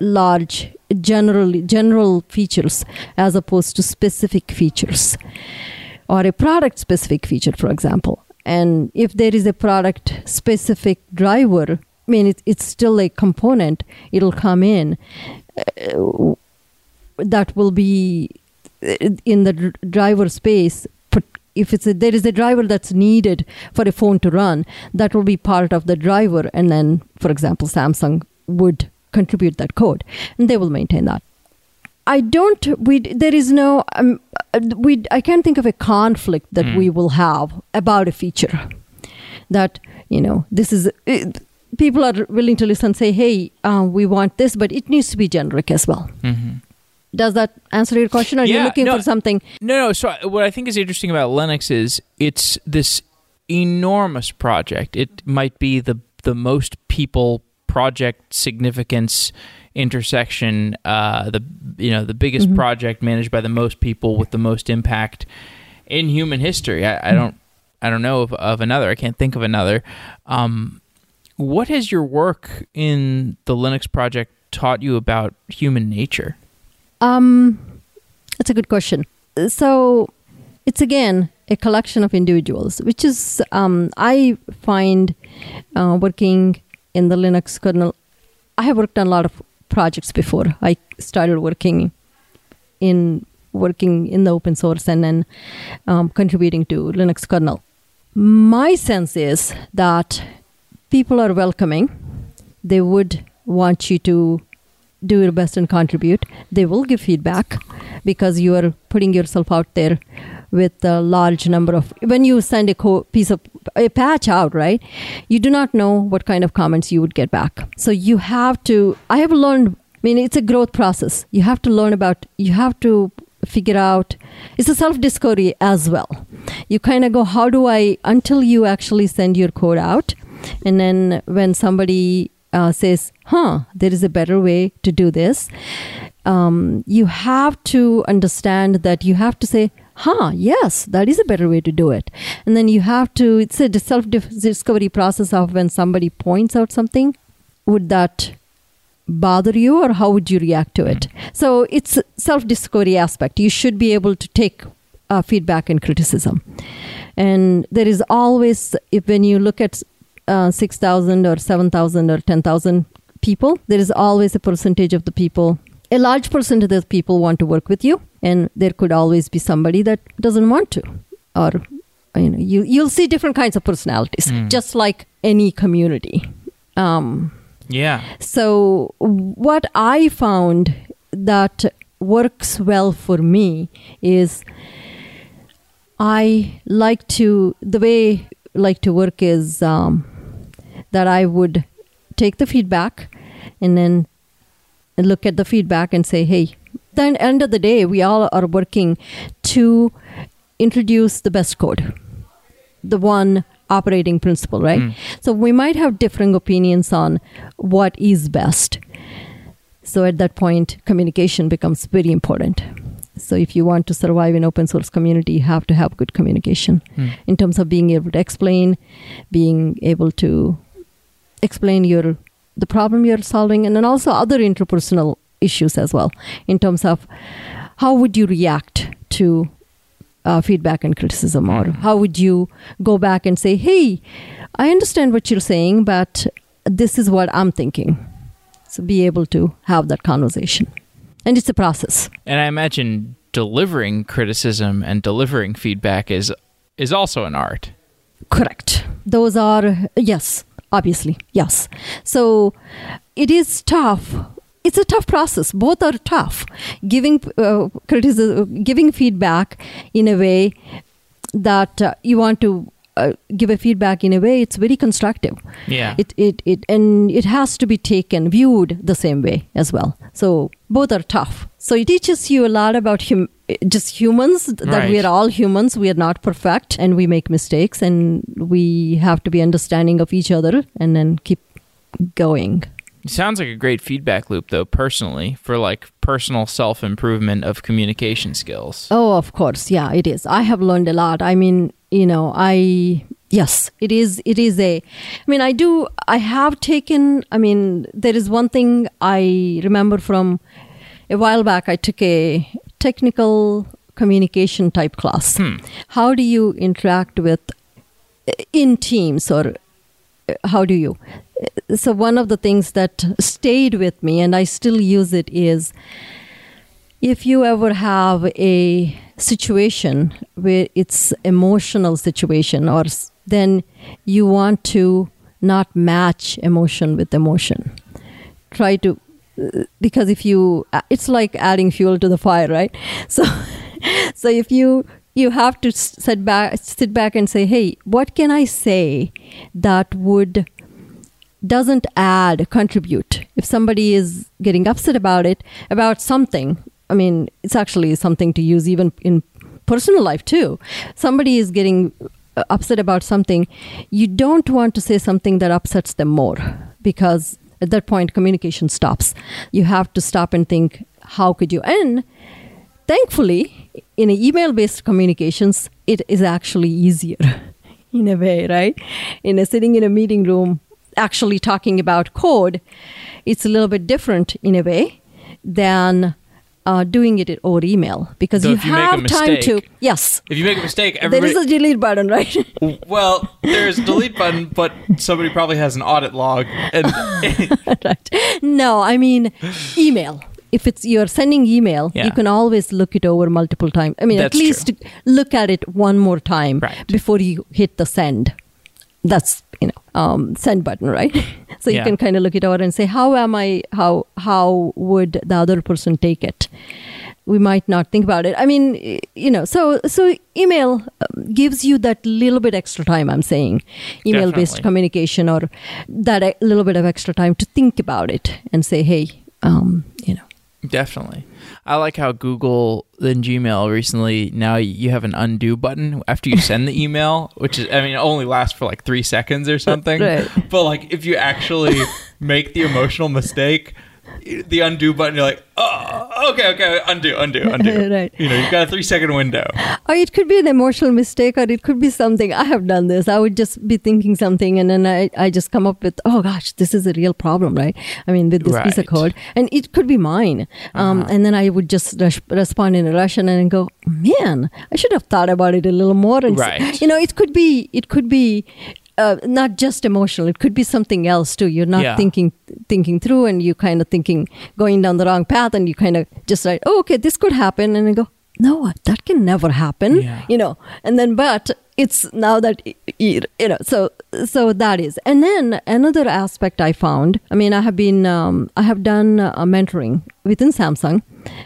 large generally general features as opposed to specific features or a product specific feature for example. And if there is a product specific driver i mean it, it's still a component it'll come in. Uh, that will be in the driver space but if it's a, there is a driver that's needed for a phone to run that will be part of the driver. And then for example samsung would contribute that code and they will maintain that. I don't we there is no um, uh, we i can't think of a conflict that Mm. we will have about a feature that you know this is it, people are willing to listen and say hey uh, we want this but it needs to be generic as well. Hmm does that answer your question? Or are you Yeah, looking no. for something? No, no. So what I think is interesting about Linux is it's this enormous project. It might be the the most people project significance intersection. Uh, the you know the biggest Mhm. project managed by the most people with the most impact in human history. I, I don't I don't know of, of another. I can't think of another. Um, what has your work in the Linux project taught you about human nature? Um, that's a good question. So it's again a collection of individuals, which is um, I find uh, working in the Linux kernel. I have worked on a lot of projects before. I started working in working in the open source and then um, contributing to Linux kernel. My sense is that people are welcoming. They would want you to do your best and contribute. They will give feedback because you are putting yourself out there with a large number of when you send a co- piece of a patch out right you do not know what kind of comments you would get back so you have to i have learned i mean it's a growth process you have to learn about you have to figure out it's a self discovery as well you kind of go how do i until you actually send your code out and then when somebody uh, says huh there is a better way to do this. Um, you have to understand that you have to say huh yes that is a better way to do it. And then you have to it's a self discovery process of when somebody points out something. Would that bother you or how would you react to it? So it's self discovery aspect. You should be able to take uh, feedback and criticism. And there is always if when you look at uh, 6000 or 7000 or 10000 people there is always a percentage of the people a large percentage of people want to work with you and there could always be somebody that doesn't want to or you know you you'll see different kinds of personalities Mm. just like any community um, Yeah. so what i found that works well for me is i like to the way I like to work is um, that i would take the feedback and then look at the feedback and say hey then end of the day we all are working to introduce the best code the one operating principle right Mm. so we might have differing opinions on what is best so at that point communication becomes very important so if you want to survive in open source community you have to have good communication Mm. in terms of being able to explain being able to explain your the problem you're solving and then also other interpersonal issues as well in terms of how would you react to uh, feedback and criticism or how would you go back and say hey i understand what you're saying but this is what i'm thinking so be able to have that conversation and it's a process And I imagine delivering criticism and delivering feedback is is also an art. Correct. Those are, yes, obviously, yes. So it is tough. It's a tough process. Both are tough. Giving uh, criticism, giving feedback in a way that uh, you want to uh, give a feedback in a way it's very constructive. Yeah. It, it, it, and it has to be taken, viewed the same way as well. So both are tough. So it teaches you a lot about hum- just humans, that Right. we are all humans. We are not perfect and we make mistakes and we have to be understanding of each other and then keep going. It sounds like a great feedback loop though personally for like personal self-improvement of communication skills. Oh, of course. Yeah, it is. I have learned a lot. I mean, you know, I yes, it is it is a I mean, I do I have taken I mean, there is one thing I remember from a while back I took a technical communication type class. Hmm. How do you interact with in teams or uh, how do you so one of the things that stayed with me and i still use it is if you ever have a situation where it's emotional situation or then you want to not match emotion with emotion try to uh, because if you uh, it's like adding fuel to the fire right? [laughs] So so if you you have to sit back sit back and say hey what can i say that would doesn't add contribute? If somebody is getting upset about it about something i mean it's actually something to use even in personal life too. Somebody is getting uh, upset about something you don't want to say something that upsets them more because at that point communication stops. You have to stop and think how could you? And thankfully in email based communications it is actually easier [laughs] in a way right? In a sitting in a meeting room actually talking about code it's a little bit different in a way than uh, doing it over email because So you you have time to. Yes, If you make a mistake, there is a delete button, right? [laughs] well, there's a delete button, but somebody probably has an audit log, and [laughs] right. No, I mean email. If it's you're sending email, Yeah. you can always look it over multiple times. I mean, That's at least look at it one more time Right. before you hit the send. That's you know um, send button, right? [laughs] so you can kind of look it over and say, how am I? How how would the other person take it? We might not think about it. I mean, you know, so so email um, gives you that little bit extra time. I'm saying, email based communication or that a little bit of extra time to think about it and say, hey, um, you know, Definitely. I like how Google and Gmail recently now you have an undo button after you send the [laughs] email, which is I mean it only lasts for like 3 seconds or something. Right. But like if you actually [laughs] make the emotional mistake, the undo button you're like, "Oh, okay, okay, undo, undo, [laughs] undo." Right. You know, you've got a 3 second window. or it could be an emotional mistake or it could be something. I have done this. I would just be thinking something and then I, I just come up with, oh gosh, this is a real problem, right? I mean, with this piece of Uh-huh. code. And it could be mine. Um, And then I would just rush, respond in Russian and go, man, I should have thought about it a little more. And Right. you know, it could be, it could be. Uh, not just emotional it could be something else too. You're not Yeah. thinking thinking through and you kind of thinking going down the wrong path and you kind of just like oh okay this could happen and I go no that can never happen Yeah. you know? And then but it's now that you know so so that is. And then another aspect i found i mean i have been um, i have done uh, mentoring within samsung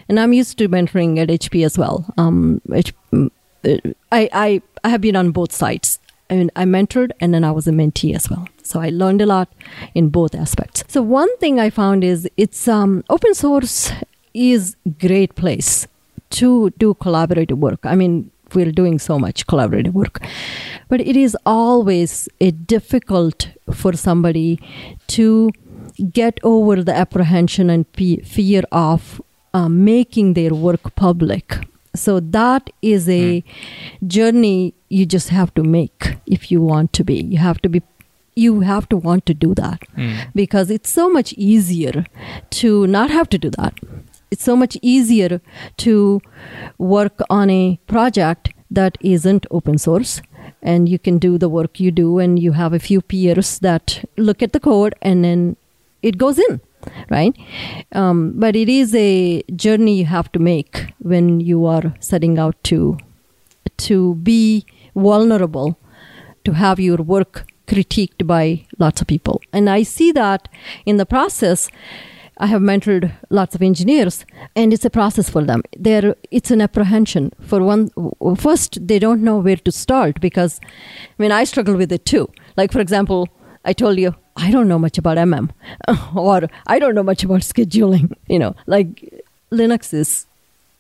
and i'm used to mentoring at hp as well. Um, H- mm, uh, I, I i have been on both sides I mean, I mentored and then I was a mentee as well. So I learned a lot in both aspects. So one thing I found is it's um, open source is great place to do collaborative work. I mean, we're doing so much collaborative work, but it is always a difficult for somebody to get over the apprehension and fe- fear of uh, making their work public. So that is a journey you just have to make if you want to be. You have to be you have to want to do that Mm. because it's so much easier to not have to do that. It's so much easier to work on a project that isn't open source and you can do the work you do and you have a few peers that look at the code and then it goes in right um, but it is a journey you have to make when you are setting out to to be vulnerable to have your work critiqued by lots of people. And I see that in the process. I have mentored lots of engineers, and it's a process for them. There, it's an apprehension. For one, first they don't know where to start because, I mean, I struggle with it too. Like for example, I told you I don't know much about MM, [laughs] or I don't know much about scheduling. You know, like Linux is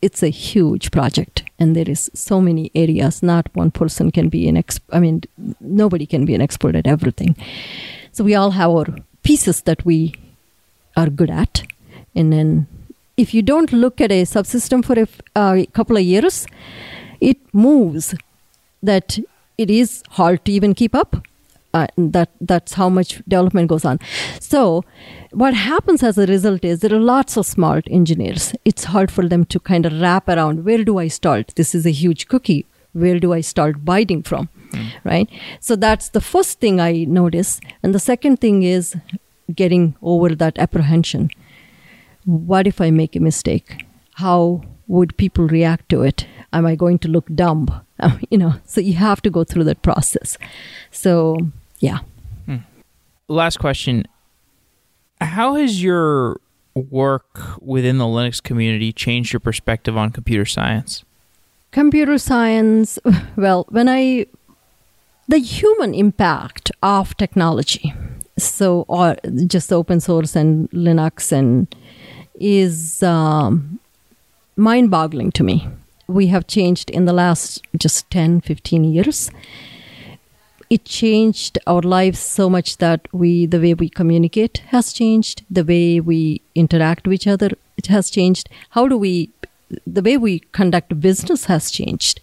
it's a huge project and there is so many areas. Not one person can be an ex i mean nobody can be an expert at everything. So we all have our pieces that we are good at. And then if you don't look at a subsystem for a couple of years it moves that it is hard to even keep up uh, that that's how much development goes on. So what happens as a result is there are lots of smart engineers. It's hard for them to kind of wrap around where do i start? This is a huge cookie. Where do i start biting from? Right? So that's the first thing i notice. And the second thing is getting over that apprehension. What if i make a mistake? How would people react to it? Am i going to look dumb? [laughs] You know so you have to go through that process. So yeah Last question. How has your work within the Linux community changed your perspective on computer science? computer science [laughs] well when i the human impact of technology so or just open source and linux and is um, mind boggling to me we have changed in the last just 10 15 years it changed our lives so much that we the way we communicate has changed the way we interact with each other it has changed. How do we the way we conduct business has changed.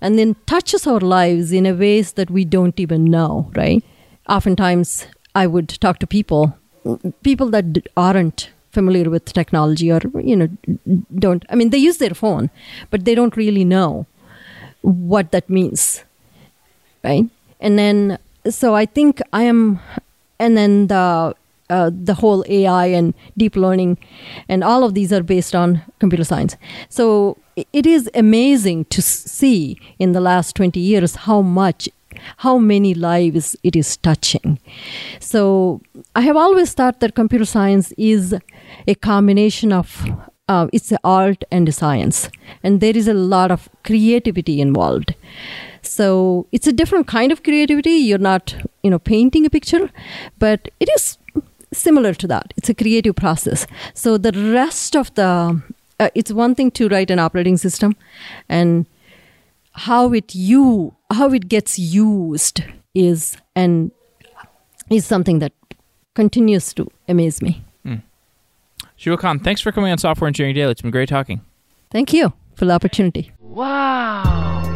And then touches our lives in a ways that we don't even know right? Oftentimes i would talk to people people that aren't familiar with technology or you know don't i mean they use their phone but they don't really know what that means right and then so i think i am and then the uh, the whole ai and deep learning and all of these are based on computer science. So it is amazing to see in the last 20 years how much how many lives it is touching. So I have always thought that computer science is a combination of uh, it's an art and a science, and there is a lot of creativity involved. So it's a different kind of creativity. You're not, you know, painting a picture, but it is similar to that. It's a creative process. So the rest of the, uh, it's one thing to write an operating system, and how it you how it gets used is and is something that continues to amaze me. Shuah Khan, thanks for coming on Software Engineering Daily. It's been great talking. Thank you for the opportunity. Wow.